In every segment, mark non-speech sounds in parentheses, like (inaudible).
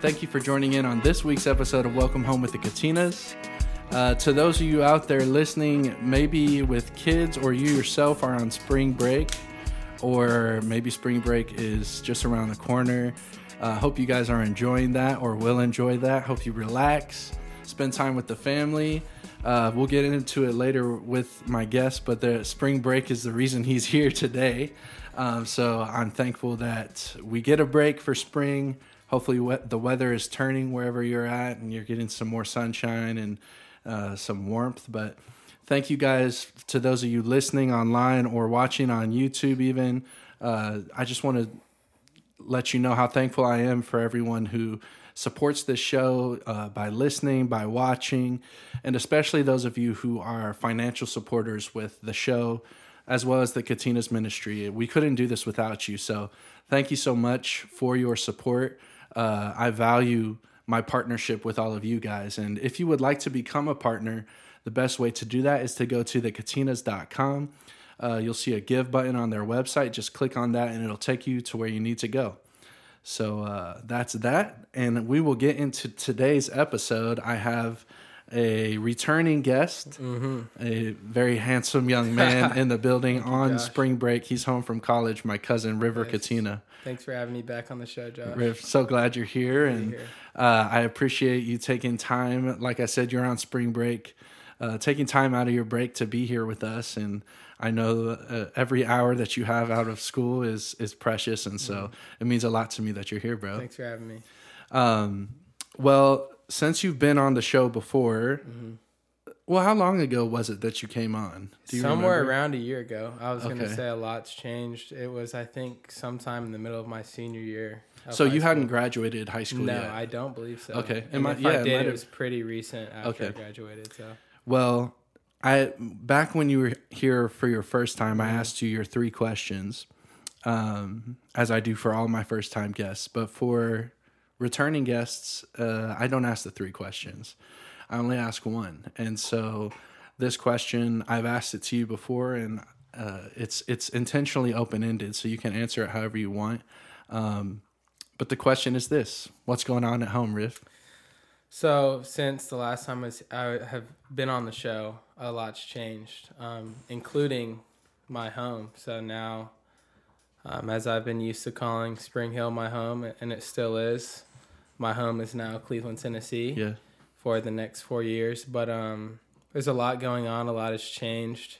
Thank you for joining in on this week's episode of Welcome Home with the Katinas. Uh, to those of you out there listening, maybe with kids or you yourself are on spring break, or maybe spring break is just around the corner. Uh, hope you guys are enjoying that or will enjoy that. Hope you relax, spend time with the family. Uh, we'll get into it later with my guest, but the spring break is the reason he's (laughs) here today. Um, so I'm thankful that we get a break for spring. Hopefully, we- the weather is turning wherever you're at, and you're getting some more sunshine and uh, some warmth. But thank you guys to those of you listening online or watching on YouTube. Even uh, I just want to let you know how thankful I am for everyone who supports this show uh, by listening, by watching, and especially those of you who are financial supporters with the show as well as the Katinas ministry. We couldn't do this without you. So thank you so much for your support. Uh, I value my partnership with all of you guys. And if you would like to become a partner, the best way to do that is to go to thekatinas.com. Uh, you'll see a give button on their website. Just click on that and it'll take you to where you need to go. So uh, that's that. And we will get into today's episode. I have a returning guest, a very handsome young man (laughs) in the building on Josh. spring break. He's home from college, my cousin, River Nice. Katina. Thanks for having me back on the show, Josh. Riv, so glad you're here. And here. uh, I appreciate you taking time. Like I said, you're on spring break, uh, taking time out of your break to be here with us. And I know uh, every hour that you have out of school is is precious, and so it means a lot to me that you're here, bro. Thanks for having me. Um, well, since you've been on the show before, well, how long ago was it that you came on? Do you Somewhere remember? around a year ago. I was going to say a lot's changed. It was, I think, sometime in the middle of my senior year. So you hadn't graduated high school No, yet. I don't believe so. Okay. And my, if yeah, I did, it, was pretty recent after Okay. I graduated. So Well, I back when you were here for your first time, Mm-hmm. I asked you your three questions, um, as I do for all my first time guests. But for returning guests, uh, I don't ask the three questions. I only ask one. And so this question, I've asked it to you before, and uh, it's it's intentionally open ended, so you can answer it however you want. Um, but the question is this: What's going on at home, Riv? So since the last time I, have been on the show, a lot's changed, um, including my home. So now, um, as I've been used to calling Spring Hill my home, and it still is, my home is now Cleveland, Tennessee Yeah. for the next four years. But um, there's a lot going on. A lot has changed.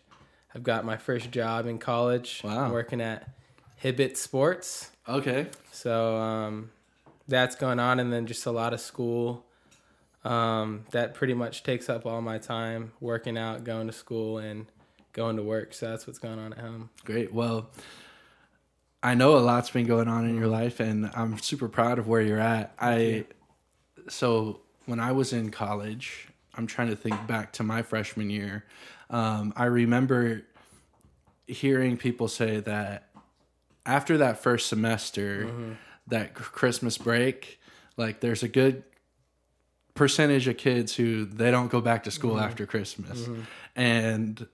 I've got my first job in college. Wow. I'm working at Hibbett Sports. Okay. So um, that's going on, and then just a lot of school. Um, that pretty much takes up all my time working out, going to school, and going to work. So that's what's going on at home. Great. Well, I know a lot's been going on in your life, and I'm super proud of where you're at. I so when I was in college, I'm trying to think back to my freshman year. Um, I remember hearing people say that after that first semester, mm-hmm. that Christmas break, like there's a good percentage of kids who they don't go back to school mm-hmm. after Christmas, mm-hmm. and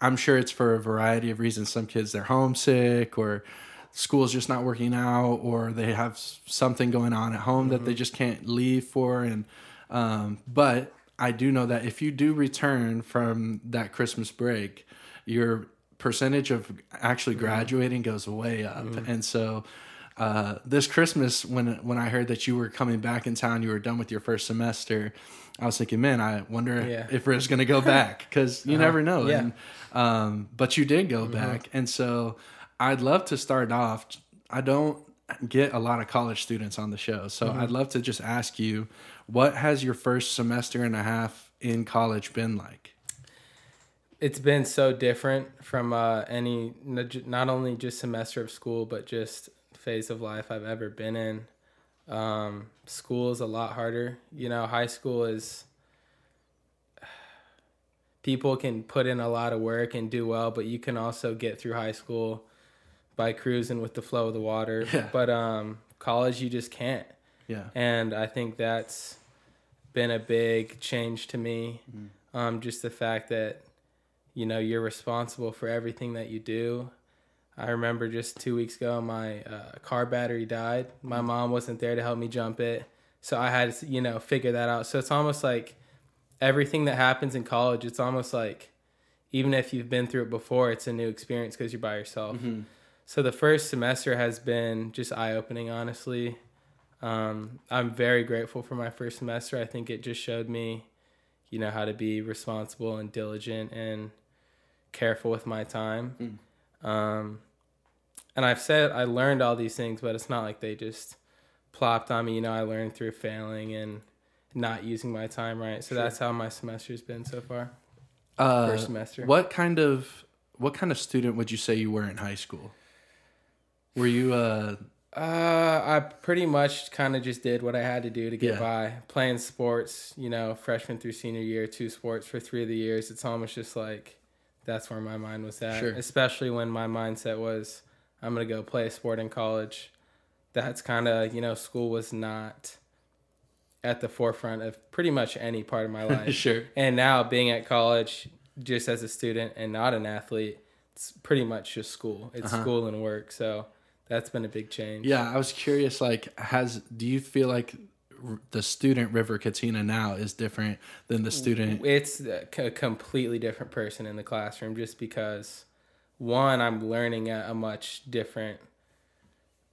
I'm sure it's for a variety of reasons. Some kids they're homesick or school's just not working out or they have something going on at home that they just can't leave for and um, but I do know that if you do return from that Christmas break, your percentage of actually graduating goes way up. And so uh, this Christmas, when when I heard that you were coming back in town, you were done with your first semester. I was thinking, man, I wonder Yeah. (laughs) if Riv's going to go back because you never know. Yeah. And, um, but you did go back, and so I'd love to start off. I don't get a lot of college students on the show, so Mm-hmm. I'd love to just ask you, what has your first semester and a half in college been like? It's been so different from uh, any not only just semester of school, but just phase of life I've ever been in. Um, school is a lot harder. You know, high school is (sighs) people can put in a lot of work and do well, but you can also get through high school by cruising with the flow of the water. (laughs) Yeah. But um, college, you just can't. Yeah. And I think that's been a big change to me. Mm-hmm. Um, just the fact that, you know, you're responsible for everything that you do. I remember just two weeks ago, my uh, car battery died. My Mm-hmm. mom wasn't there to help me jump it. So I had to, you know, figure that out. So it's almost like everything that happens in college, it's almost like even if you've been through it before, it's a new experience because you're by yourself. Mm-hmm. So the first semester has been just eye opening, honestly. Um, I'm very grateful for my first semester. I think it just showed me, you know, how to be responsible and diligent and careful with my time. Um, and I've said I learned all these things, but it's not like they just plopped on me. You know, I learned through failing and not using my time right. So that's how my semester's been so far. Uh, First semester. What kind of what kind of student would you say you were in high school? Were you uh Uh, I pretty much kind of just did what I had to do to get Yeah. by. Playing sports, you know, freshman through senior year, two sports for three of the years. It's almost just like that's where my mind was at. Sure. Especially when my mindset was, I'm gonna go play a sport in college. That's kind of you know, school was not at the forefront of pretty much any part of my (laughs) life. sure? And now being at college, just as a student and not an athlete, it's pretty much just school. It's Uh-huh. school and work. So that's been a big change. Yeah, I was curious. Like, has do you feel like r- the student River Katina now is different than the student? It's a c- completely different person in the classroom just because one, I'm learning at a much different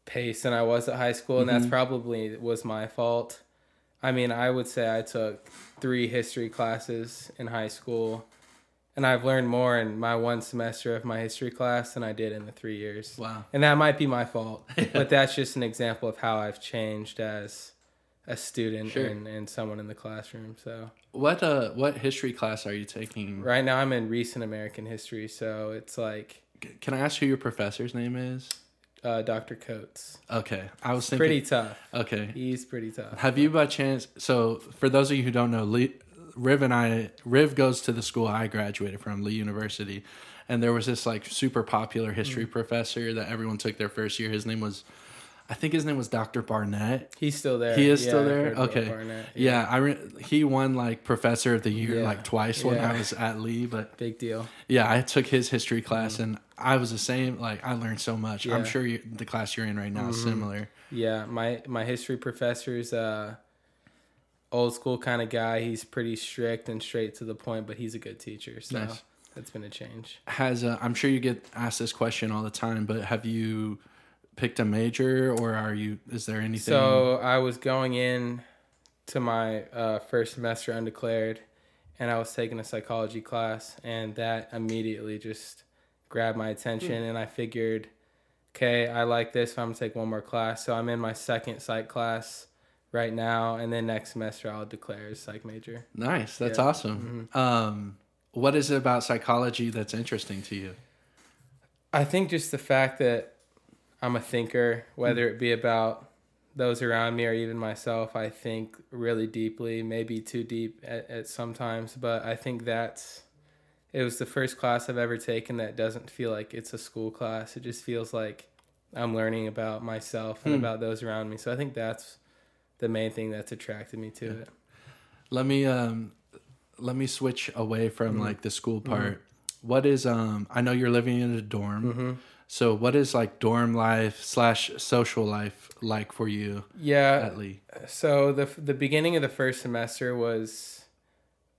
pace than I was at high school, and that's mm-hmm. probably was my fault. I mean, I would say I took three history classes in high school, and I've learned more in my one semester of my history class than I did in the three years. Wow. And that might be my fault, (laughs) but that's just an example of how I've changed as a student Sure. and, and someone in the classroom. So What uh what history class are you taking? right now I'm in recent American history, so it's like Can I ask who your professor's name is? uh, Dr. Coates. Okay, I was thinking. Pretty tough. Okay, He's pretty tough. Have you by chance? So for those of you who don't know, Lee, Riv and I, Riv goes to the school I graduated from, Lee University, and there was this like super popular history Mm. professor that everyone took their first year. His name was, I think his name was Dr. Barnett. He's still there. He is Yeah, still there. Okay, Barnett. yeah, I re- he won like Professor of the Year Yeah. like twice when I was at Lee, but Big deal. yeah, I took his history class and I was the same. Like I learned so much. I'm Mm. Yeah. Mm-hmm. sure you, the class you're in right now is similar. Yeah, my my history professor's uh old school kind of guy. He's pretty strict and straight to the point, but he's a good teacher. So Nice. that's been a change. has uh, I'm sure you get asked this question all the time, but have you picked a major or are you is there anything So I was going in to my uh, first semester undeclared, and I was taking a psychology class, and that immediately just grabbed my attention, and I figured, okay, I like this. I'm gonna take one more class. So I'm in my second psych class right now, and then next semester I'll declare as psych major. nice that's Yeah. awesome um what is it about psychology that's interesting to you I think just the fact that I'm a thinker, whether it be about those around me or even myself, I think really deeply, maybe too deep at, at sometimes, but I think that's it was the first class I've ever taken that doesn't feel like it's a school class. It just feels like I'm learning about myself and Hmm. about those around me. So I think that's the main thing that's attracted me to it. let me um let me switch away from Mm-hmm. like the school part what is um i know you're living in a dorm Mm-hmm. so what is like dorm life slash social life like for you Yeah, at lee So the the beginning of the first semester was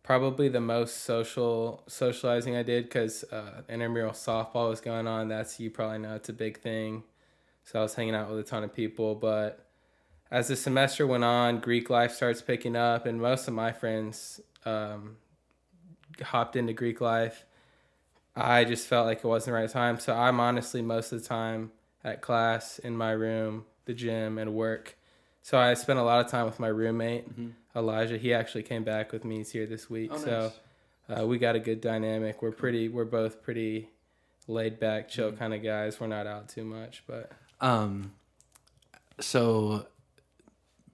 probably the most social socializing I did because uh, intramural softball was going on. That's you probably know it's a big thing. So I was hanging out with a ton of people. But as the semester went on, Greek life starts picking up, and most of my friends um, hopped into Greek life. I just felt like it wasn't the right time. So I'm honestly most of the time at class, in my room, the gym, and work. So I spent a lot of time with my roommate, Elijah. He actually came back with me. He's here this week. Oh, nice. So uh, we got a good dynamic. We're pretty. We're both pretty laid back, chill kind of guys. We're not out too much, but Um, so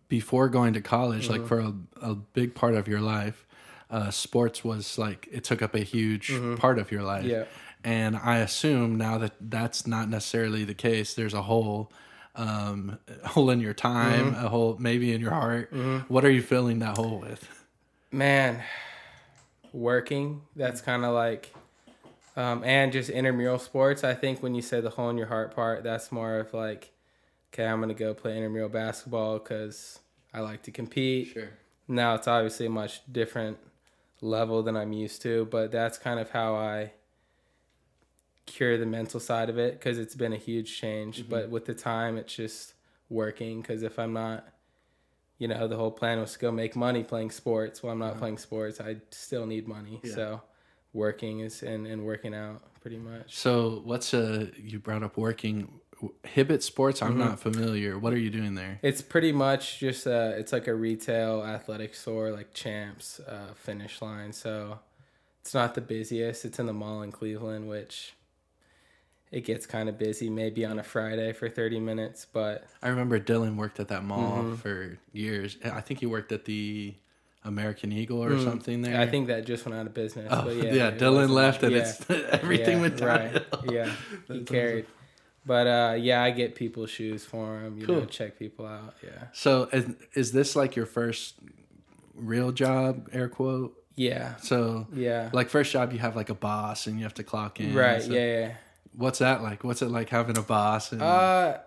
before going to college, like for a, a big part of your life, uh, sports was like it took up a huge part of your life. yeah. And I assume now that that's not necessarily the case. There's a hole, um, hole in your time, a hole maybe in your heart. What are you filling that hole with? Man, working. That's kind of like, um, and just intramural sports. I think when you say the hole in your heart part, that's more of like, okay, I'm gonna go play intramural basketball because I like to compete. Sure. Now it's obviously a much different level than I'm used to, but that's kind of how I cure the mental side of it because it's been a huge change. But with the time, it's just working because if I'm not, you know, the whole plan was to go make money playing sports. Well, I'm not playing sports. I still need money. Yeah. So working is and, and working out pretty much. So what's uh you brought up working Hibbett Sports? I'm not familiar. What are you doing there? It's pretty much just uh it's like a retail athletic store like Champs uh finish line. So it's not the busiest. It's in the mall in Cleveland, which it gets kind of busy maybe on a Friday for 30 minutes, but I remember Dylan worked at that mall for years. I think he worked at the American Eagle or something there. I think that just went out of business. Oh, but yeah, (laughs) yeah, Dylan left and (laughs) yeah. it's everything yeah, went right. Yeah, (laughs) he carried. But uh, yeah, I get people's shoes for them. You know, check people out. Yeah, So is, is this like your first real job, air quote? yeah, So yeah. like first job you have like a boss and you have to clock in. right. So yeah, yeah. What's that like? What's it like having a boss? And, Uh,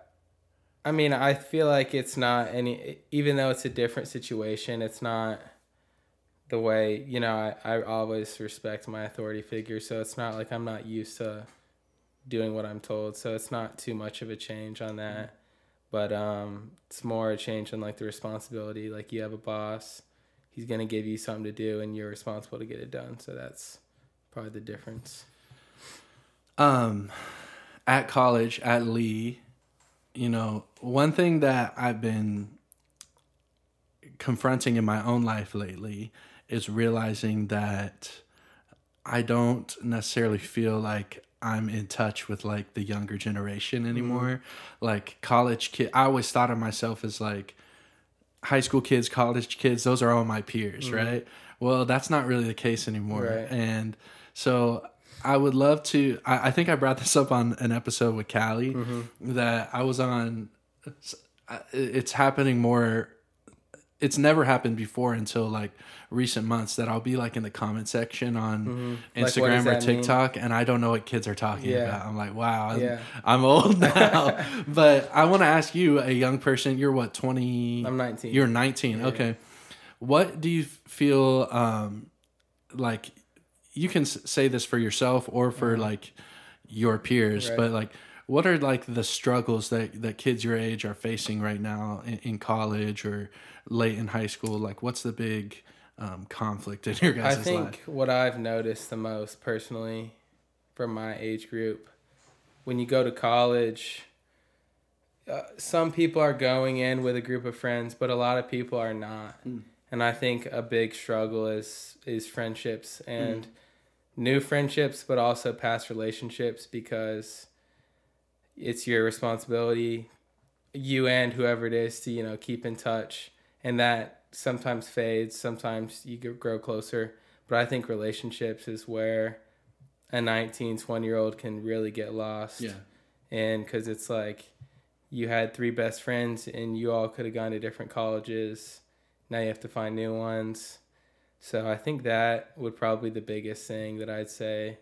I mean, I feel like it's not any. Even though it's a different situation, it's not the way you know. I, I always respect my authority figure, so it's not like I'm not used to doing what I'm told. So it's not too much of a change on that. But um, it's more a change in like the responsibility. Like you have a boss, he's gonna give you something to do, and you're responsible to get it done. So that's probably the difference. um at college at lee you know one thing that i've been confronting in my own life lately is realizing that i don't necessarily feel like i'm in touch with like the younger generation mm-hmm. anymore like college kid i always thought of myself as like high school kids college kids those are all my peers mm-hmm. right well that's not really the case anymore Right. and so I would love to. I, I think I brought this up on an episode with Callie mm-hmm. that I was on. It's happening more. It's never happened before until like recent months that I'll be like in the comment section on Like, what Instagram does or that mean? TikTok and I don't know what kids are talking Yeah. about. I'm like, wow, I'm, Yeah. I'm old (laughs) now. but I want to ask you, a young person, you're what, 20? I'm 19. You're 19. Okay. What do you feel um, like you can say this for yourself or for like your peers, Right. but like what are like the struggles that that kids your age are facing right now in, in college or late in high school? Like what's the big um, conflict in your guys' life? I think life? what I've noticed the most personally from my age group, when you go to college, uh, some people are going in with a group of friends, but a lot of people are not. And I think a big struggle is is friendships and new friendships, but also past relationships because it's your responsibility, you and whoever it is, to you know keep in touch, and that sometimes fades, sometimes you grow closer. But I think relationships is where a 19, 20 year old can really get lost. Yeah. And because it's like you had three best friends and you all could have gone to different colleges. Now you have to find new ones. So I think that would probably be the biggest thing that I'd say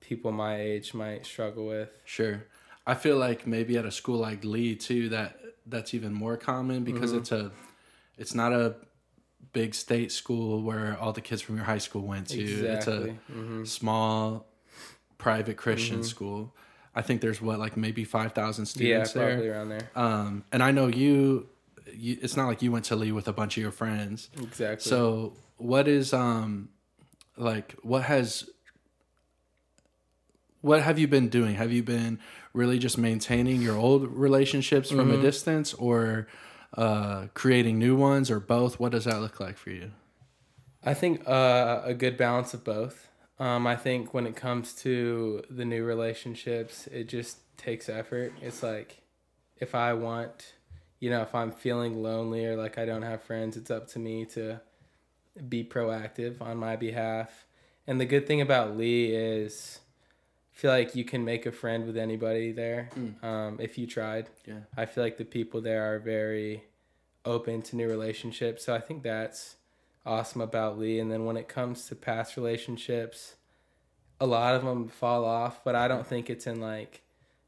people my age might struggle with. Sure. I feel like maybe at a school like Lee too that that's even more common because Mm-hmm. it's a it's not a big state school where all the kids from your high school went to. It's a Exactly. hmm small private Christian school. I think there's what like maybe 5,000 Yeah, students probably there. around there. Um and I know you, you it's not like you went to Lee with a bunch of your friends. Exactly. So what is um like what has what have you been doing? Have you been really just maintaining your old relationships from Mm-hmm. a distance, or uh, creating new ones, or both? What does that look like for you? I think uh, a good balance of both. Um, I think when it comes to the new relationships, it just takes effort. It's like if I want, you know, if I'm feeling lonely or like I don't have friends, it's up to me to be proactive on my behalf. And the good thing about Lee is, feel like you can make a friend with anybody there um, if you tried. Yeah. I feel like the people there are very open to new relationships. So I think that's awesome about Lee. And then when it comes to past relationships, a lot of them fall off, but I don't think it's in like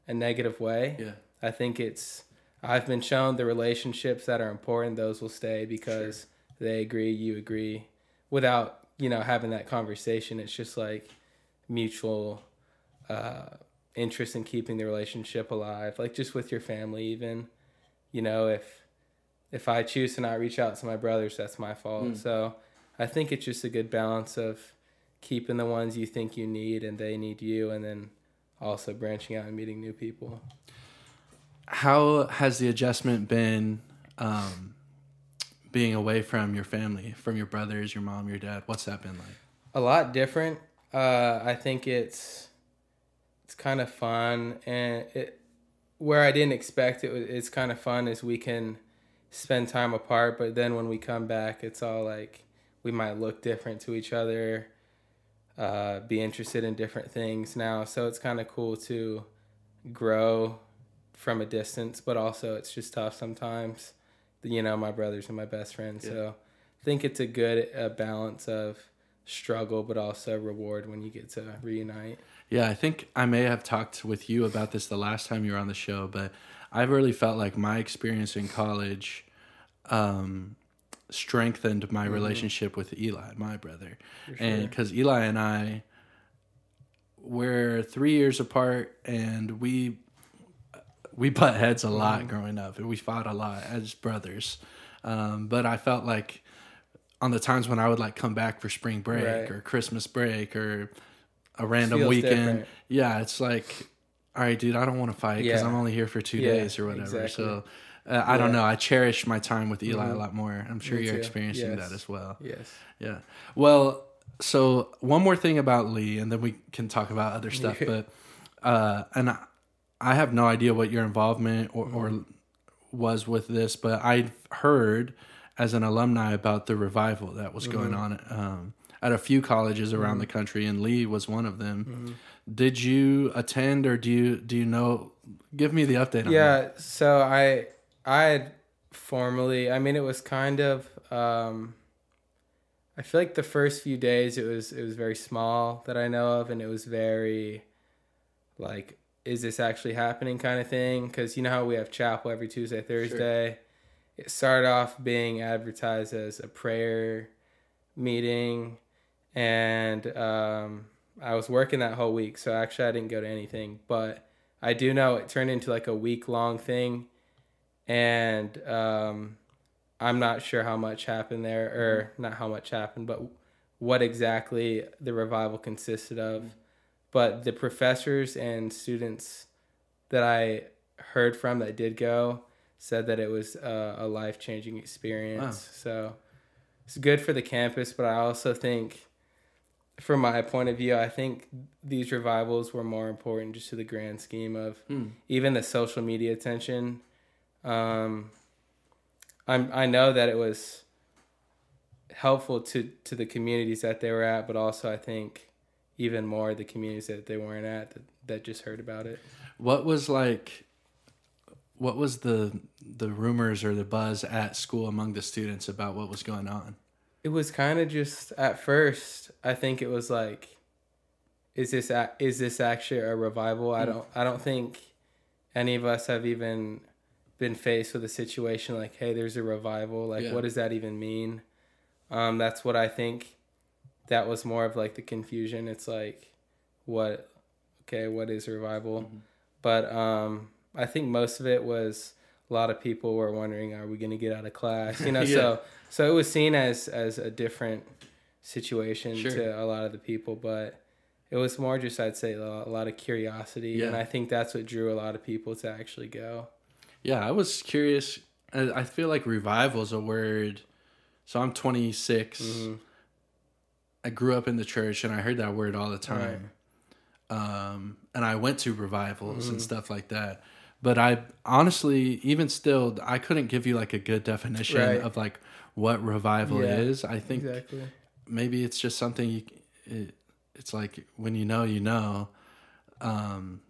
a negative way. Yeah. I think it's I've been shown the relationships that are important; those will stay because they agree, you agree, without you know having that conversation. It's just like mutual uh, interest in keeping the relationship alive, like just with your family, even. You know, if if I choose to not reach out to my brothers, that's my fault. So I think it's just a good balance of keeping the ones you think you need and they need you, and then also branching out and meeting new people. How has the adjustment been? Um, being away from your family, from your brothers, your mom, your dad. What's that been like? a lot different. Uh, I think it's it's kind of fun, and it where I didn't expect it. It's kind of fun is we can spend time apart, but then when we come back, it's all like we might look different to each other, uh, be interested in different things now. So it's kind of cool to grow from a distance, but also it's just tough sometimes. You know, my brothers and my best friends. So I think it's a good uh, balance of struggle, but also reward when you get to reunite. Yeah, I think I may have talked with you about this the last time you were on the show, but I've really felt like my experience in college um, strengthened my relationship with Eli, my brother. And because Eli and I, we're three years apart and we we butt heads a lot growing up. And we fought a lot as brothers. Um, but i felt like on the times when i would like come back for spring break Right. or christmas break or a random Feels weekend different. yeah it's like all right dude i don't want to fight because Yeah. i'm only here for two Yeah, days or whatever exactly. so uh, i don't know i cherish my time with eli a Mhm. lot more i'm sure Me you're too. experiencing Yes. that as well Yes. yeah. Well, so one more thing about Lee, and then we can talk about other (laughs) stuff. But uh, and I, I have no idea what your involvement or, or was with this, but I heard as an alumni about the revival that was going on um, at a few colleges around the country, and Lee was one of them. Did you attend, or do you do you know? Give me the update on. Yeah. So I I had formally. I mean, it was kind of. Um, I feel like the first few days it was it was very small that I know of, and it was very, like, is this actually happening kind of thing? Because you know how we have chapel every Tuesday, Thursday. It started off being advertised as a prayer meeting, and um, I was working that whole week, so actually I didn't go to anything, but I do know it turned into like a week long thing, and um, I'm not sure how much happened there, or not how much happened, but what exactly the revival consisted of. But the professors and students that I heard from that did go said that it was a, a life changing experience. So it's good for the campus, but I also think, from my point of view, I think these revivals were more important just to the grand scheme of Hmm. even the social media attention. Um, I'm I know that it was helpful to to the communities that they were at, but also I think even more the communities that they weren't at that, that just heard about it. What was like? What was the the rumors or the buzz at school among the students about what was going on? It was kind of just at first. I think it was like, is this a, is this actually a revival? I don't I don't think any of us have even been faced with a situation like, hey, there's a revival. Like, Yeah. what does that even mean? Um, that's what I think. That was more of like the confusion. It's like, what? Okay, what is revival? But um, I think most of it was a lot of people were wondering, are we going to get out of class? You (laughs) know, Yeah. so so it was seen as as a different situation Sure. to a lot of the people, but it was more just I'd say a lot of curiosity, Yeah. and I think that's what drew a lot of people to actually go. Yeah, I was curious. I feel like revival is a word. So I'm 26. Mm-hmm. I grew up in the church and I heard that word all the time. Um, and I went to revivals Mm-hmm. and stuff like that. But I honestly, even still, I couldn't give you like a good definition Right. of like what revival Yeah, is. I think Exactly. maybe it's just something you, it, it's like when you know, you know. Um,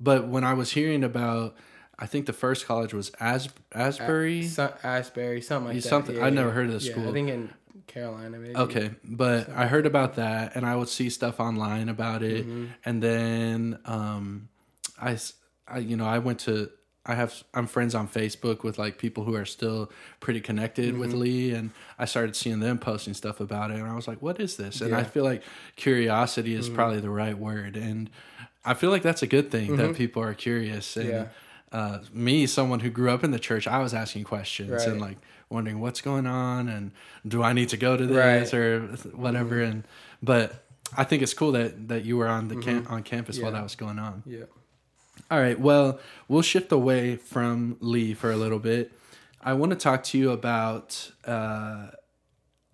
but when I was hearing about, I think the first college was As Asbury. Asbury, something like You- that. something- Yeah, I never heard of the school. I think in Carolina, maybe. Okay, but I heard about that, and I would see stuff online about it, Mm-hmm. and then um, I, I- you know, I went to. I have I'm friends on Facebook with like people who are still pretty connected with Mm-hmm. Lee, and I started seeing them posting stuff about it, and I was like, "What is this?" And I Yeah. Mm-hmm. feel like curiosity is probably the right word, and I feel like that's a good thing that people are curious. And Mm-hmm. Yeah. uh, me, someone who grew up in the church, I was asking questions and like wondering what's going on and do I need to go to this Right. or whatever. And but I think it's cool that that you were on the cam- on campus while Mm-hmm. That was going on. Yeah. All right. Well, we'll shift away from Lee for a little bit. I want to talk to you about uh,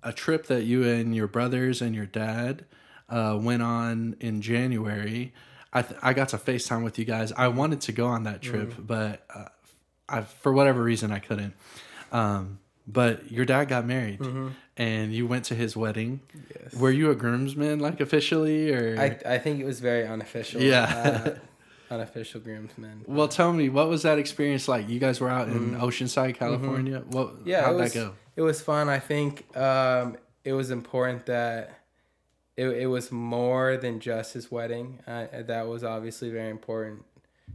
a trip that you and your brothers and your dad uh, went on in January. I th- I got to FaceTime with you guys. I wanted to go on that trip, but uh, I for whatever reason I couldn't. Um, but your dad got married, and you went to his wedding. Yes. Were you a groomsman, like officially, or? I, I think it was very unofficial. Yeah. Unofficial groomsmen. Well, tell me, what was that experience like? You guys were out in Oceanside, California. What? Mm-hmm. Yeah, how'd it was, that go? It was fun. I think um, it was important that it, it was more than just his wedding. Uh, that was obviously very important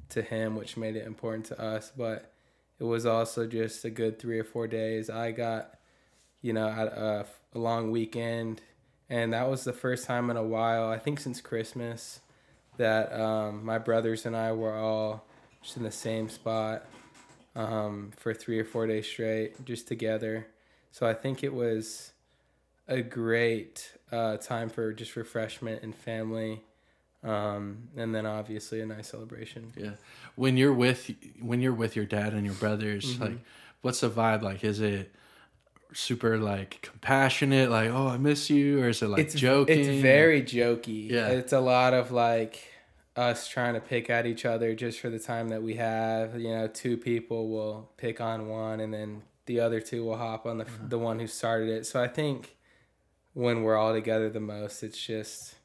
to him, which made it important to us. But it was also just a good three or four days. I got, you know, a, a long weekend, and that was the first time in a while. I think since Christmas that um, my brothers and I were all just in the same spot um, for three or four days straight, just together. So I think it was a great uh, time for just refreshment and family, um, and then obviously a nice celebration. Yeah, when you're with when you're with your dad and your brothers, Mm-hmm. like, what's the vibe like? Is it super like compassionate, like, oh, I miss you, or is it like it's joking? It's very jokey. Yeah. it's a lot of like us trying to pick at each other just for the time that we have. You know, two people will pick on one, and then the other two will hop on the Uh-huh. the one who started it. So I think when we're all together the most, it's just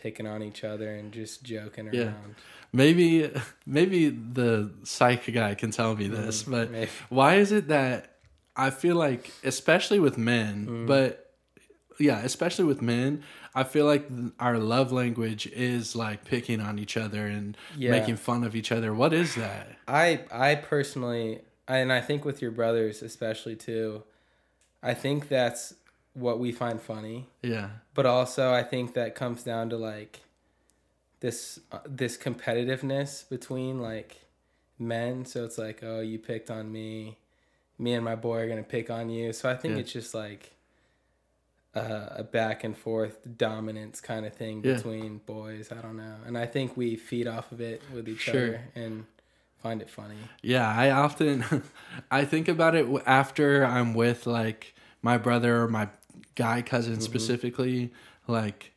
picking on each other and just joking Yeah. around. Maybe (laughs) maybe the psych guy can tell me this, but Mm, maybe. why is it that I feel like, especially with men, Mm. but yeah, especially with men, I feel like th- our love language is like picking on each other and Yeah. making fun of each other. What is that? I I personally, and I think with your brothers especially too, I think that's what we find funny. Yeah, but also I think that comes down to like this uh, this competitiveness between like men. So it's like, oh, you picked on me, me and my boy are gonna pick on you. So I think Yeah. it's just like uh, a back and forth dominance kind of thing Yeah. between boys. I don't know, and I think we feed off of it with each Sure. other and find it funny. yeah. I often (laughs) I think about it after I'm with like my brother or my guy cousin Mm-hmm. specifically. Like,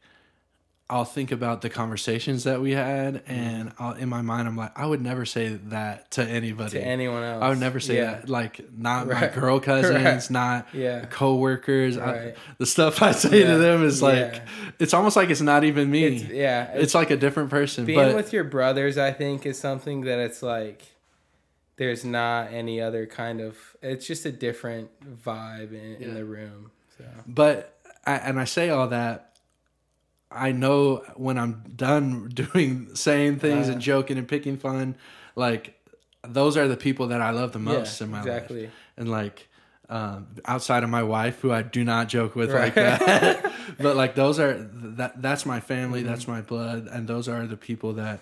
I'll think about the conversations that we had, Mm-hmm. and I'll, in my mind, I'm like, I would never say that to anybody. To anyone else, I would never say Yeah. that. Like, not my girl (laughs) cousins, Right. not Yeah. coworkers. I, Right. the stuff I say Yeah. to them is like, Yeah. it's almost like it's not even me. It's, It's, yeah, like a different person. being but with your brothers i think is something that it's like there's not any other kind of it's just a different vibe in, in the room so but I, and I say all that. I know when I'm done (laughs) doing saying things Uh. and joking and picking fun, like those are the people that I love the most Yeah, in my exactly. life. And like um, outside of my wife, who I do not joke with like that, (laughs) (laughs) but like those are that that's my family, Mm-hmm. that's my blood, and those are the people that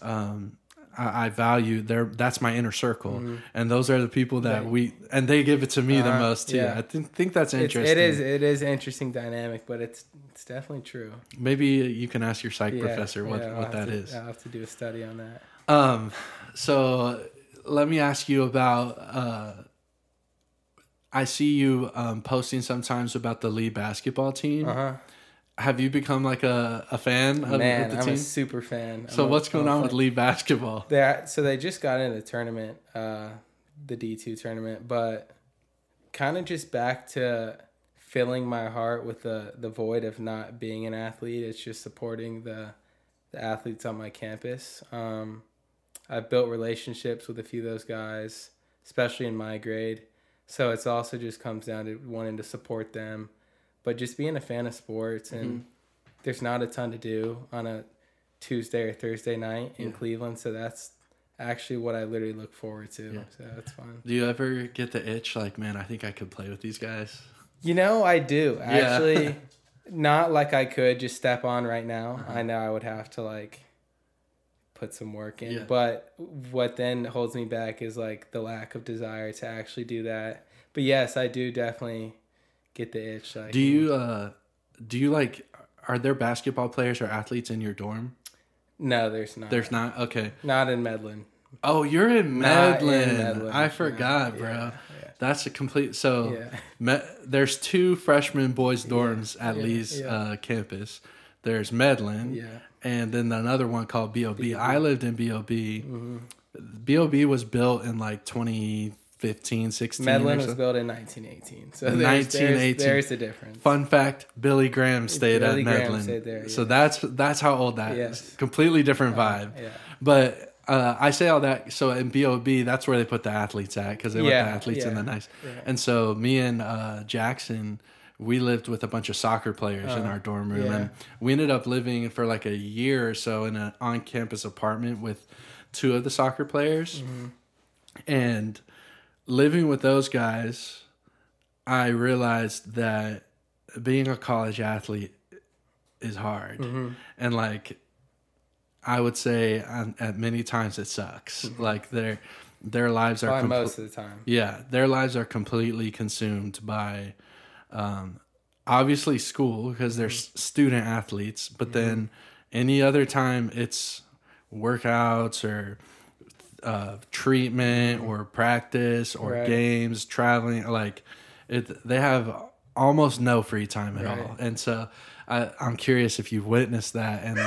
um, I, I value. They're that's my inner circle, and those are the people that Right. we and they give it to me the Uh-huh, most too. yeah. I think think that's interesting. it is it is interesting dynamic, but it's it's definitely true. Maybe you can ask your psych Yeah, professor what yeah, what that to- is. I'll have to do a study on that. Um, so let me ask you about. Uh, I see you um, posting sometimes about the Lee basketball team. Uh huh. Have you become like a, a fan of, Man, the I'm team? a super fan. so I'm a- what's going I'm on with. Lee basketball? They so they just got in the tournament, uh, the D two tournament, but kind of just back to filling my heart with the the void of not being an athlete. It's just supporting the the athletes on my campus. Um, I've built relationships with a few of those guys, especially in my grade. So it's also just comes down to wanting to support them, but just being a fan of sports and there's not a ton to do on a Tuesday or Thursday night in Yeah. Cleveland. So that's actually what I literally look forward to. Yeah. So that's fun. Do you ever get the itch like, man, I think I could play with these guys? You know, I do Yeah. actually. (laughs) not like I could just step on right now. Uh-huh. I know I would have to like put some work in. Yeah. But what then holds me back is like the lack of desire to actually do that. But yes, I do definitely get the itch. Like, Do you uh do you like are there basketball players or athletes in your dorm? No, there's not. There's not. Okay. not in Medlin. Oh, you're in Medlin. I forgot, Yeah, bro. yeah, That's a complete. So Yeah. Me, there's two freshman boys dorms at yeah, Lee's yeah. Uh, campus. There's Medlin, Yeah. and then another one called BOB. I lived in BOB. Mm-hmm. BOB was built in like 2015, 16. Medlin was so. built in 1918. So there's, 1918. There's, there's a difference. Fun fact: Billy Graham stayed Billy at Graham Medlin, stayed there, so that's that's how old that is. Yes. Completely different vibe. Yeah. But uh, I say all that so in BOB, that's where they put the athletes at because they want Yeah, the athletes in the nice. yeah. And so me and uh, Jackson, we lived with a bunch of soccer players in Uh, our dorm room, yeah. and we ended up living for like a year or so in an on-campus apartment with two of the soccer players, Mm-hmm. and living with those guys, I realized that being a college athlete is hard, Mm-hmm. and like I would say um, at many times it sucks. Like their their lives are compl- most of the time. yeah, their lives are completely consumed by um, obviously school because they're s- student athletes, but then any other time it's workouts or uh, treatment or practice or Right. games, traveling. Like it, they have almost no free time at all, and so I, I'm curious if you've witnessed that, and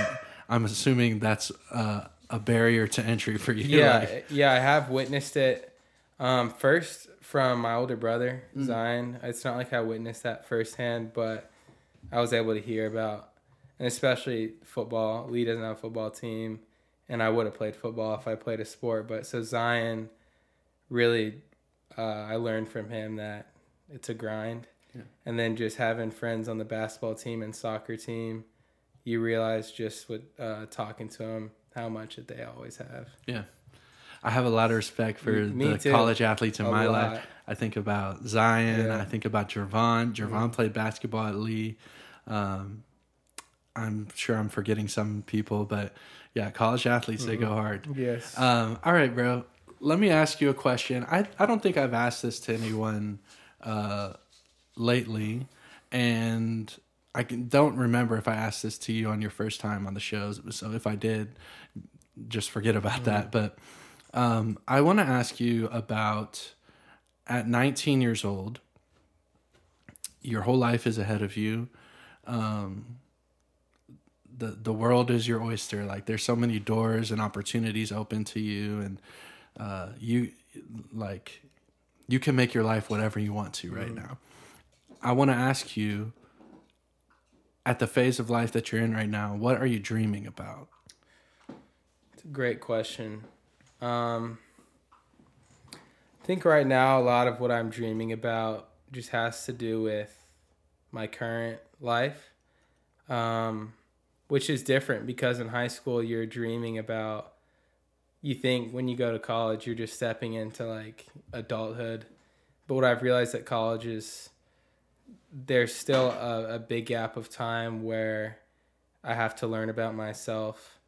I'm assuming that's uh, a barrier to entry for you. Yeah, like- yeah, I have witnessed it. Um, first from my older brother Mm. Zion. It's not like I witnessed that firsthand, but I was able to hear about, and especially football. Lee doesn't have a football team, and I would have played football if I played a sport. But so Zion, really, uh, I learned from him that it's a grind, Yeah. and then just having friends on the basketball team and soccer team, you realize just with uh, talking to them how much that they always have. Yeah. I have a lot of respect for Me the too. college athletes in A my lot. life. I think about Zion. Yeah. I think about Jervon. Jervon played basketball at Lee. Um, I'm sure I'm forgetting some people, but yeah, college athletes, they go hard. Yes. Um, all right, bro. Let me ask you a question. I, I don't think I've asked this to anyone uh, lately, and I can, don't remember if I asked this to you on your first time on the shows. So if I did, just forget about that. But um, I want to ask you about at 19 years old, your whole life is ahead of you. Um, the the world is your oyster. Like there's so many doors and opportunities open to you, and uh, you like you can make your life whatever you want to right now. I want to ask you at the phase of life that you're in right now, what are you dreaming about? It's a great question. Um, I think right now a lot of what I'm dreaming about just has to do with my current life, um, which is different because in high school you're dreaming about. You think when you go to college you're just stepping into like adulthood, but what I've realized at college is there's still a, a big gap of time where I have to learn about myself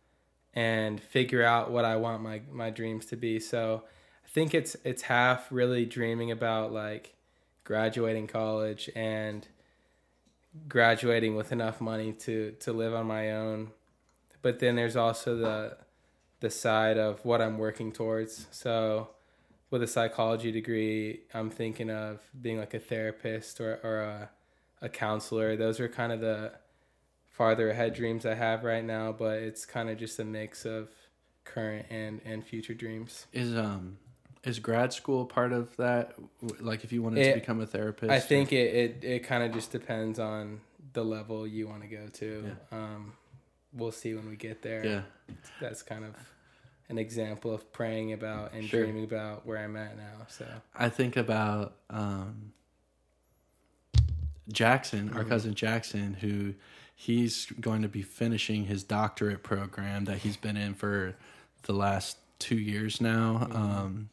and figure out what I want my my dreams to be. So I think it's it's half really dreaming about like graduating college and graduating with enough money to to live on my own. But then there's also the the side of what I'm working towards. So with a psychology degree, I'm thinking of being like a therapist or, or a, a counselor. Those are kind of the farther ahead dreams I have right now, but it's kind of just a mix of current and, and future dreams. Is um is grad school part of that? Like if you wanted It- to become a therapist? I or- think it, it, it kind of just depends on the level you want to go to. Um, we'll see when we get there. Yeah. That's kind of an example of praying about and Sure. dreaming about where I'm at now. So I think about um, Jackson, our Mhm. cousin Jackson, who he's going to be finishing his doctorate program that he's been in for the last two years now. Um,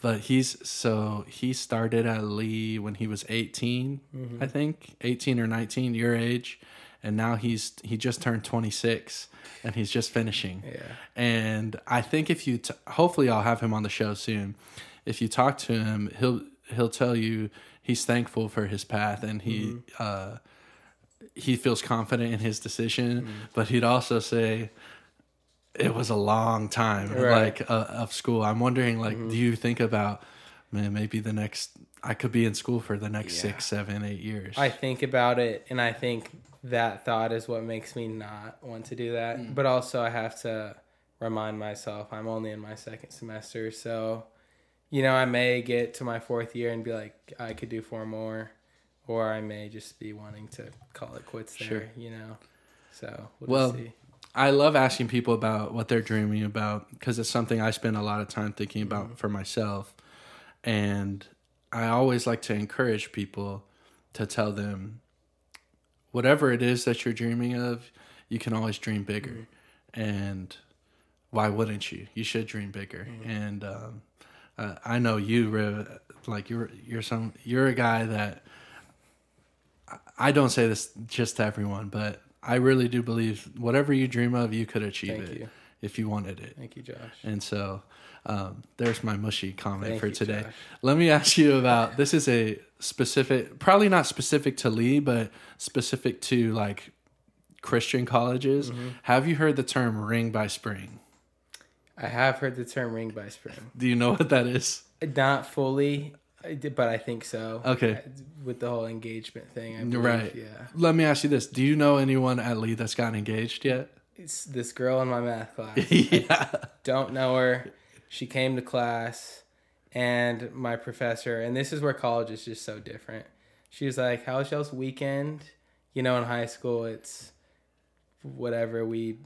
but he's so he started at Lee when he was 18, I think, 18 or 19, your age. And now he's he just turned 26 and he's just finishing. yeah, And I think if you, t- hopefully, I'll have him on the show soon. If you talk to him, he'll he'll tell you he's thankful for his path and he uh, he feels confident in his decision. But he'd also say it was a long time, Right. like uh, of school. I'm wondering, like, do you think about man? Maybe the next I could be in school for the next Yeah. six, seven, eight years. I think about it, and I think that thought is what makes me not want to do that. Mm. But also, I have to remind myself I'm only in my second semester, so you know I may get to my fourth year and be like I could do four more, or I may just be wanting to call it quits there. Sure. You know, so we'll, Well, see. I love asking people about what they're dreaming about because it's something I spend a lot of time thinking about Mm-hmm. for myself. And I always like to encourage people to tell them whatever it is that you're dreaming of, you can always dream bigger. Mm-hmm. And why wouldn't you? You should dream bigger. Mm-hmm. And um, uh, I know you, Riv, like you're you're some you're a guy that I- I don't say this just to everyone, but I really do believe whatever you dream of, you could achieve Thank it you. if you wanted it. Thank you, Josh. And so um, there's my mushy comment Thank for you, today. Josh. Let me ask you about this is a specific, probably not specific to Lee, but specific to like Christian colleges. Mm-hmm. Have you heard the term ring by spring? I have heard the term ring by spring. Do you know what that is? Not fully, but I think so. Okay. With the whole engagement thing, I believe, Right. Yeah. Let me ask you this. Do you know anyone at Lee that's gotten engaged yet? It's this girl in my math class. (laughs) yeah. Don't know her. She came to class, and my professor, and this is where college is just so different. She was like, "How was y'all's weekend?" You know, in high school, it's whatever we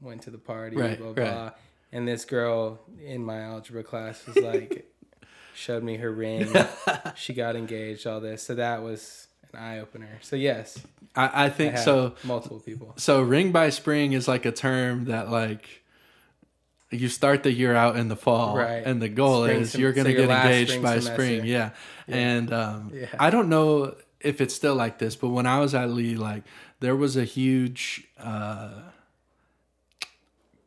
went to the party, Right, blah blah. right. And this girl in my algebra class was like, showed me her ring. (laughs) she got engaged. All this, so that was an eye opener. So yes, I, I I think have so. multiple people. So ring by spring is like a term that like you start the year out in the fall, Right. and the goal Spring is sem- you're gonna your get engaged spring by semester. spring. Yeah, Yeah. and um, Yeah. I don't know if it's still like this, but when I was at Lee, like there was a huge uh,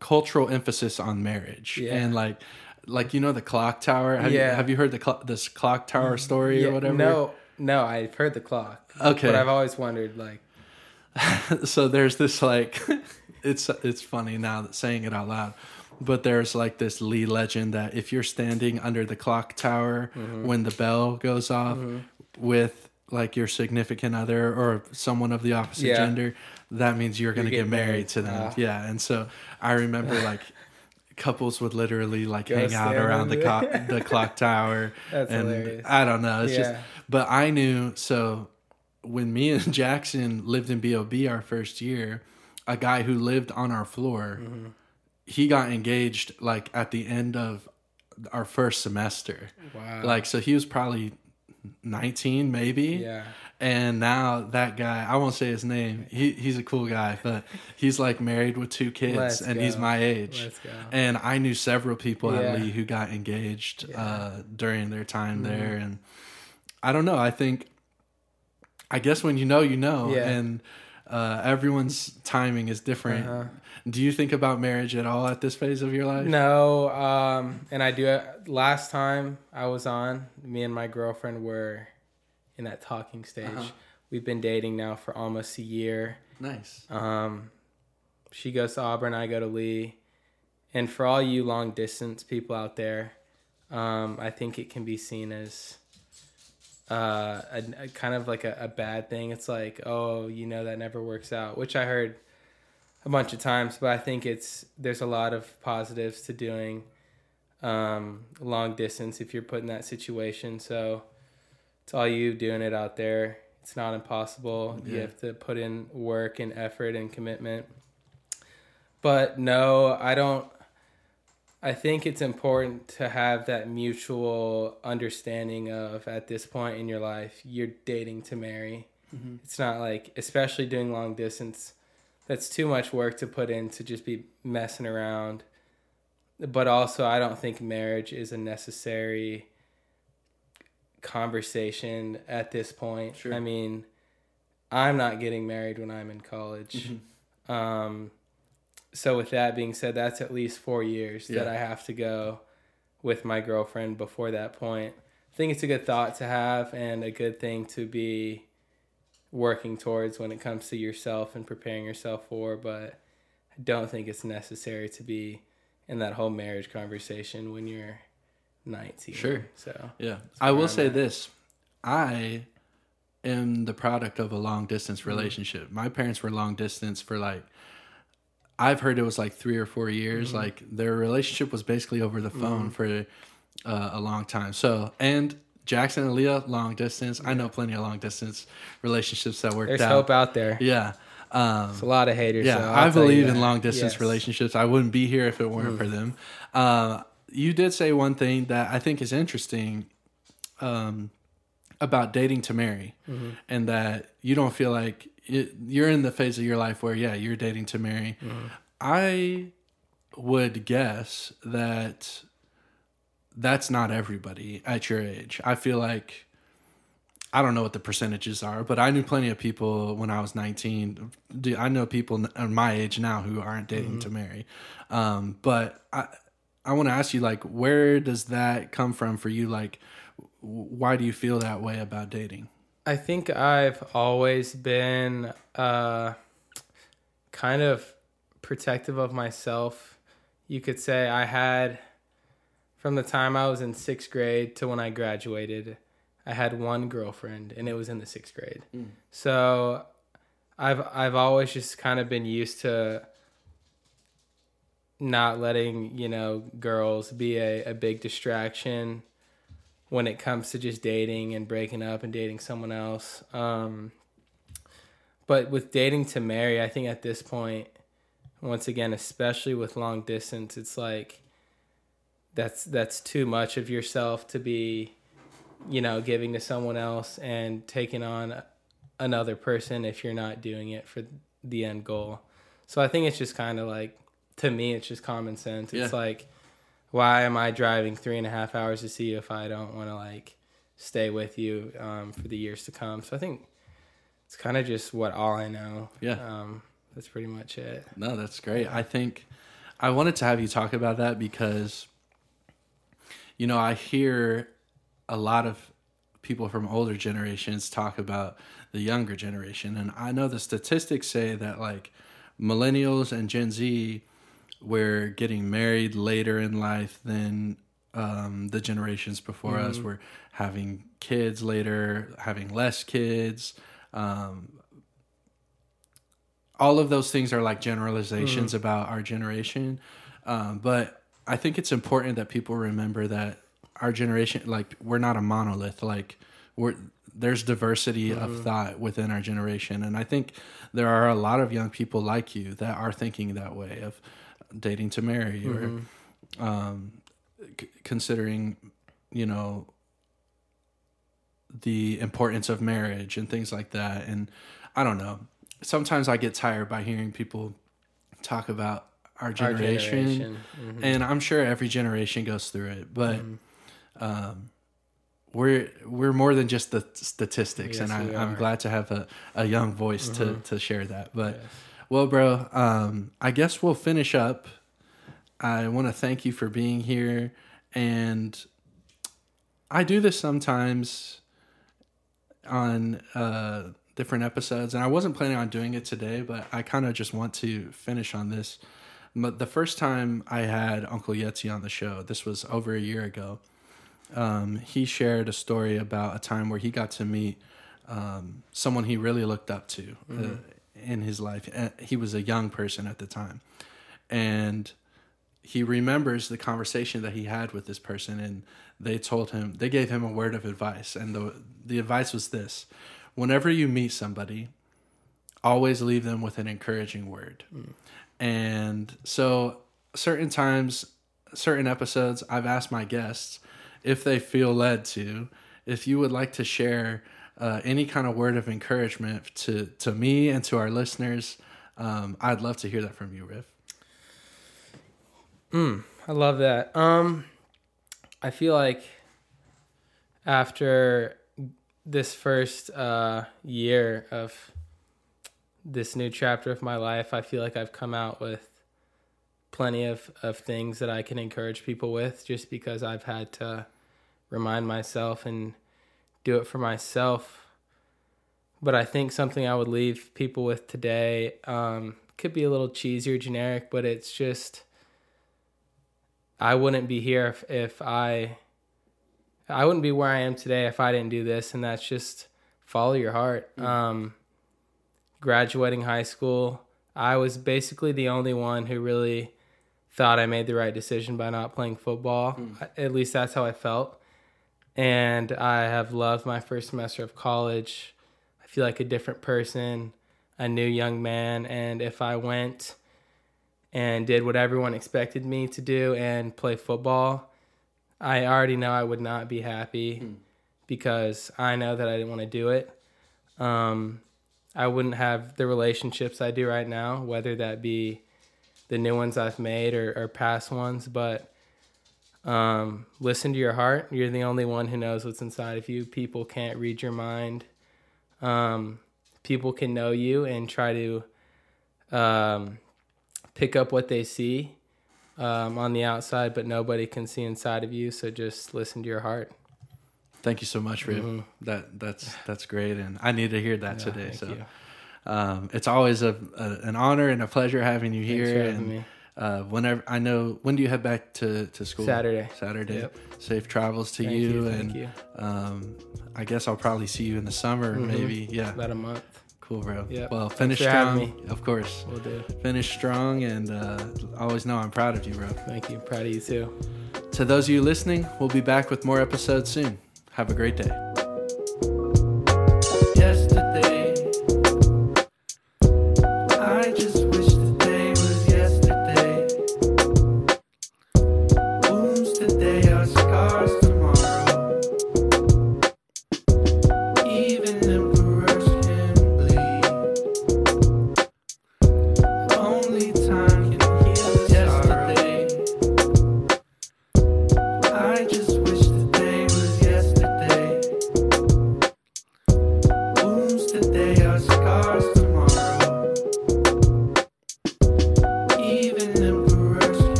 cultural emphasis on marriage, Yeah. and like. Like you know the clock tower. Have you Yeah. have you heard the cl- this clock tower story Yeah, or whatever? No, no, I've heard the clock. Okay. but I've always wondered, like, (laughs) so there's this like (laughs) it's it's funny now that saying it out loud but there's like this lee legend that if you're standing under the clock tower Mm-hmm. when the bell goes off with like your significant other or someone of the opposite Yeah. gender that means you're going to You're get married, married. to them Ah. yeah and so i remember (laughs) like couples would literally like Go hang out around the, co- the clock tower (laughs) That's and hilarious. i don't know it's just but I knew so when me and (laughs) Jackson lived in BOB our first year, a guy who lived on our floor, Mm-hmm. he got engaged like at the end of our first semester. wow, Like so he was probably 19 maybe. yeah, And now that guy, I won't say his name. He he's a cool guy, but he's like married with two kids Let's and he's my age. let's go. And I knew several people Yeah. at Lee who got engaged Yeah. uh, during their time Mhm. there, and I don't know. I think, I guess when you know, you know, Yeah. and Uh, everyone's timing is different. Uh-huh. Do you think about marriage at all at this phase of your life? No, um, and I do. it Last time I was on, me and my girlfriend were in that talking stage. Uh-huh. We've been dating now for almost a year. Nice. Um, she goes to Auburn, I go to Lee. And for all you long distance people out there, um, I think it can be seen as uh, a, a kind of like a, a bad thing. It's like, oh, you know, that never works out, which I heard a bunch of times. But I think it's there's a lot of positives to doing um, long distance if you're put in that situation. So it's all you doing it out there. It's not impossible. You have to put in work and effort and commitment. But no, I don't. I think it's important to have that mutual understanding of at this point in your life, you're dating to marry. Mm-hmm. It's not like, especially doing long distance, that's too much work to put in to just be messing around. But also, I don't think marriage is a necessary conversation at this point. Sure. I mean, I'm not getting married when I'm in college. Um, so with that being said, that's at least four years that I have to go with my girlfriend before that point. I think it's a good thought to have and a good thing to be working towards when it comes to yourself and preparing yourself for, but I don't think it's necessary to be in that whole marriage conversation when you're 19. Sure. So, Yeah. I will say at. this. I am the product of a long Mm-hmm. distance relationship. My parents were long distance for like I've heard it was like 3 or 4 years. Mm-hmm. Like their relationship was basically over the phone for uh, a long time. So, and Jackson and Leah long distance. I know plenty of long distance relationships that worked there's out. hope out there. Yeah. Um There's a lot of haters. yeah, so I believe in long distance Yes. relationships. I wouldn't be here if it weren't for them. Uh, you did say one thing that I think is interesting um, about dating to marry, and that you don't feel like it, you're in the phase of your life where, yeah, you're dating to marry. I would guess that that's not everybody at your age. I feel like I don't know what the percentages are, but I knew plenty of people when I was 19. I know people my age now who aren't dating to marry. Um, but I, I want to ask you, like, where does that come from for you? Like, why do you feel that way about dating? I think I've always been uh, kind of protective of myself. You could say I had, from the time I was in sixth grade to when I graduated, I had one girlfriend, and it was in the sixth grade. So, I've I've always just kind of been used to not letting you know girls be a, a big distraction when it comes to just dating and breaking up and dating someone else. Um, but with dating to marry, I think at this point, once again, especially with long distance, it's like that's that's too much of yourself to be, you know, giving to someone else and taking on another person if you're not doing it for the end goal. So I think it's just kind of like to me, it's just common sense. It's Yeah. like why am I driving three and a half hours to see you if I don't want to like stay with you um, for the years to come? So I think it's kind of just what all I know. Yeah. Um, that's pretty much it. No, that's great. I think I wanted to have you talk about that because, you know, I hear a lot of people from older generations talk about the younger generation. And I know the statistics say that like millennials and Gen Z were getting married later in life than um, the generations before us We're having kids later, having less kids. Um, all of those things are like generalizations about our generation. Um, but I think it's important that people remember that our generation, like, we're not a monolith. Like, we're there's diversity of thought within our generation, and I think there are a lot of young people like you that are thinking that way of dating to marry or um, c- considering, you know, the importance of marriage and things like that. And I don't know. Sometimes I get tired by hearing people talk about our Our generation, generation. Mhm. and I'm sure every generation goes through it. But um, we're we're more than just the statistics, Yes, and I, I'm glad to have a, a young voice to Mhm. to share that. But Yes. Well, bro, um, I guess we'll finish up. I want to thank you for being here, and I do this sometimes on uh, different episodes, and I wasn't planning on doing it today, but I kind of just want to finish on this. But the first time I had Uncle Yetzi on the show, this was over a year ago. Um, he shared a story about a time where he got to meet um, someone he really looked up to uh, in his life. Uh, He was a young person at the time, and he remembers the conversation that he had with this person, and they told him they gave him a word of advice, and the the advice was this: whenever you meet somebody, always leave them with an encouraging word. And so, certain times, certain episodes, I've asked my guests if they feel led to, if you would like to share uh, any kind of word of encouragement to to me and to our listeners. Um, I'd love to hear that from you, Riv. Mm, I love that. Um, I feel like after this first uh, year of this new chapter of my life, I feel like I've come out with plenty of, of things that I can encourage people with just because I've had to remind myself and do it for myself. But I think something I would leave people with today um, could be a little cheesy or generic, but it's just I wouldn't be here if, if I I wouldn't be where I am today if I didn't do this and that's just follow your heart. Um graduating high school, I was basically the only one who really thought I made the right decision by not playing football. At least that's how I felt. And I have loved my first semester of college. I feel like a different person, a new young man, and if I went and did what everyone expected me to do and play football, I already know I would not be happy because I know that I didn't want to do it. Um, I wouldn't have the relationships I do right now, whether that be the new ones I've made or, or past ones. But um, listen to your heart. You're the only one who knows what's inside of you. People can't read your mind. Um, people can know you and try to um, pick up what they see um, on the outside, but nobody can see inside of you. So just listen to your heart. Thank you so much, Riv. Mhm. That that's that's great, and I need to hear that Yeah, today. So um, it's always a, a an honor and a pleasure having you here. having and. Uh, whenever I know, when do you head back to to school? Saturday. Saturday. Yep. Safe travels to you, you. and you. um, I guess I'll probably see you in the summer, Mhm. maybe. Yeah, About a month. cool, bro. Yep. Well, finish strong, of course. We'll do. Finish strong, and uh, always know I'm proud of you, bro. Thank you. Proud of you too. To those of you listening, we'll be back with more episodes soon. Have a great day.